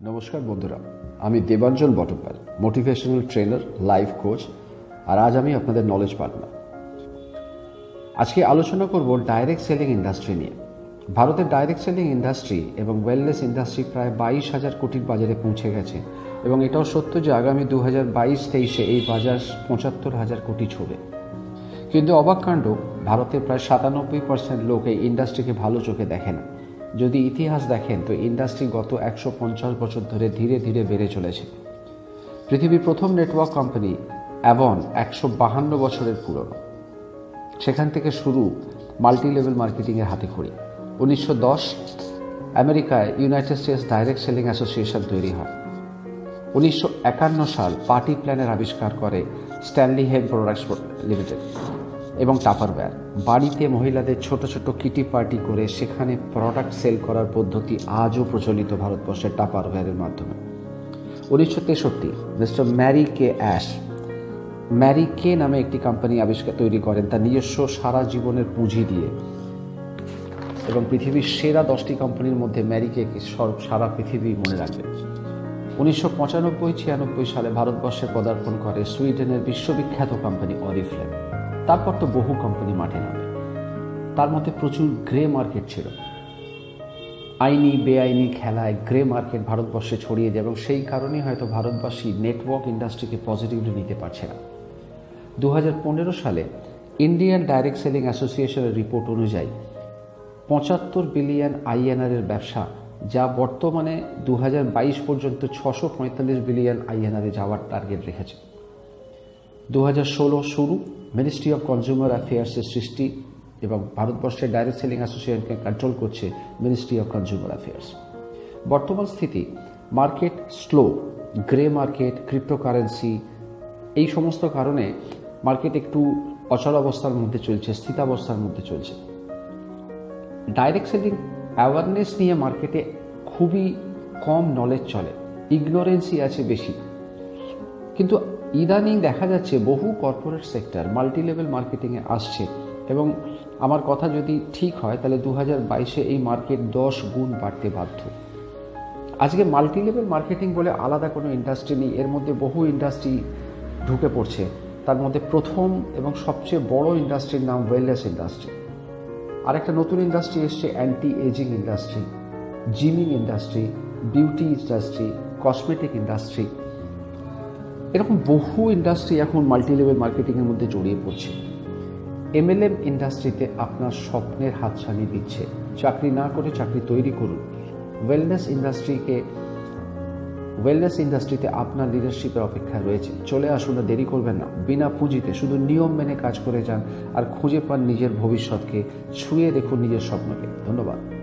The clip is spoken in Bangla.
নমস্কার বন্ধুরা, আমি Debanjan Batabyal motivational trainer life coach আর আজ আমি আপনাদের নলেজ পার্টনার আজকে আলোচনা করব ডাইরেক্ট সেলিং ইন্ডাস্ট্রি নিয়ে। ভারতের ডাইরেক্ট সেলিং ইন্ডাস্ট্রি এবং ওয়েলনেস ইন্ডাস্ট্রি প্রায় বাইশ হাজার কোটির বাজারে পৌঁছে গেছে এবং এটাও সত্য যে আগামী দু হাজার বাইশ তেইশে এই বাজার পঁচাত্তর হাজার কোটি ছবে। কিন্তু অবাক কাণ্ড, ভারতের প্রায় সাতানব্বই পার্সেন্ট লোক এই ইন্ডাস্ট্রিকে ভালো চোখে দেখে না। যদি ইতিহাস দেখেন, তো ইন্ডাস্ট্রি গত একশো পঞ্চাশ বছর ধরে ধীরে ধীরে বেড়ে চলেছে। পৃথিবীর প্রথম নেটওয়ার্ক কোম্পানি অ্যাবন একশো বাহান্ন বছরের পুরনো। সেখান থেকে শুরু মাল্টি লেভেল মার্কেটিংয়ের হাতে খড়ি। উনিশশো দশ আমেরিকায় United States direct selling association তৈরি হয়। উনিশশো একান্ন সাল পার্টি প্ল্যানের আবিষ্কার করে স্ট্যানলি হেম প্রোডাক্টস লিমিটেড। এবং টাপারওয়্যার। বাড়িতে মহিলাদের ছোট ছোট কিটি পার্টি করে সেখানে প্রোডাক্ট সেল করার পদ্ধতি আজও প্রচলিত ভারতবর্ষের টাপারওয়্যারের মাধ্যমে। উনিশশো তেষট্টি, mister Mary Kay Ash. Mary Kay নামে একটি কোম্পানি আবিষ্কার তৈরি করেন তার নিজস্ব সারা জীবনের পুঁজি দিয়ে। এবং পৃথিবীর সেরা দশটি কোম্পানির মধ্যে ম্যারিকে সারা পৃথিবী মনে রাখবে। উনিশশো পঁচানব্বই ছিয়ানব্বই সালে ভারতবর্ষে পদার্পণ করে সুইডেনের বিশ্ববিখ্যাত কোম্পানি অরিফ্লেম তারপর তো বহু কোম্পানি মাঠে নামে। তার মধ্যে প্রচুর গ্রে মার্কেট ছিল। আইনি, বেআইনি খেলায় গ্রে মার্কেট ভারতবর্ষে ছড়িয়ে যায় এবং সেই কারণেই হয়তো ভারতবাসী নেটওয়ার্ক ইন্ডাস্ট্রিকে পজিটিভলি নিতে পারছে না। দু হাজার পনেরো সালে ইন্ডিয়ান ডাইরেক্ট সেলিং অ্যাসোসিয়েশনের রিপোর্ট অনুযায়ী পঁচাত্তর বিলিয়ন আইএনআরের ব্যবসা, যা বর্তমানে দু হাজার বাইশ পর্যন্ত ছশো বিলিয়ন আইএনআরে যাওয়ার টার্গেট রেখেছে। দু হাজার ষোলো শুরু মিনিস্ট্রি অফ কনজিউমার অ্যাফেয়ার্সের সৃষ্টি এবং ভারতবর্ষের ডাইরেক্ট সেলিং অ্যাসোসিয়েশনকে কন্ট্রোল করছে মিনিস্ট্রি অফ কনজিউমার অ্যাফেয়ার্স বর্তমান স্থিতি market slow grey market cryptocurrency এই সমস্ত কারণে মার্কেট একটু অচল অবস্থার মধ্যে চলছে, স্থিতাবস্থার মধ্যে চলছে। ডাইরেক্ট সেলিং অ্যাওয়ারনেস নিয়ে মার্কেটে খুবই কম নলেজ চলে ইগনোরেন্সই আছে বেশি। কিন্তু ইদানিং দেখা যাচ্ছে বহু কর্পোরেট সেক্টর মাল্টি লেভেল মার্কেটিংয়ে আসছে এবং আমার কথা যদি ঠিক হয়, তাহলে দু হাজার বাইশে এই মার্কেট দশ গুণ বাড়তে বাধ্য। আজকে মাল্টি লেভেল মার্কেটিং বলে আলাদা কোনো ইন্ডাস্ট্রি নেই, এর মধ্যে বহু ইন্ডাস্ট্রি ঢুকে পড়ছে। তার মধ্যে প্রথম এবং সবচেয়ে বড় ইন্ডাস্ট্রির নাম ওয়েলনেস ইন্ডাস্ট্রি। আরেকটা নতুন ইন্ডাস্ট্রি এসছে anti ageing industry, gymming industry, beauty industry, cosmetic industry. এরকম বহু ইন্ডাস্ট্রি এখন মাল্টি লেভেল মার্কেটিংয়ের মধ্যে জড়িয়ে পড়ছে। এমএলএম ইন্ডাস্ট্রিতে আপনার স্বপ্নের হাতছানি দিচ্ছে। চাকরি না করে চাকরি তৈরি করুন। ওয়েলনেস ইন্ডাস্ট্রিকে ওয়েলনেস ইন্ডাস্ট্রিতে আপনার লিডারশিপের অপেক্ষা রয়েছে। চলে আসুন না দেরি করবেন না। বিনা পুঁজিতে শুধু নিয়ম মেনে কাজ করে যান আর খুঁজে পান নিজের ভবিষ্যৎকে, ছুঁয়ে দেখুন নিজের স্বপ্নকে। ধন্যবাদ।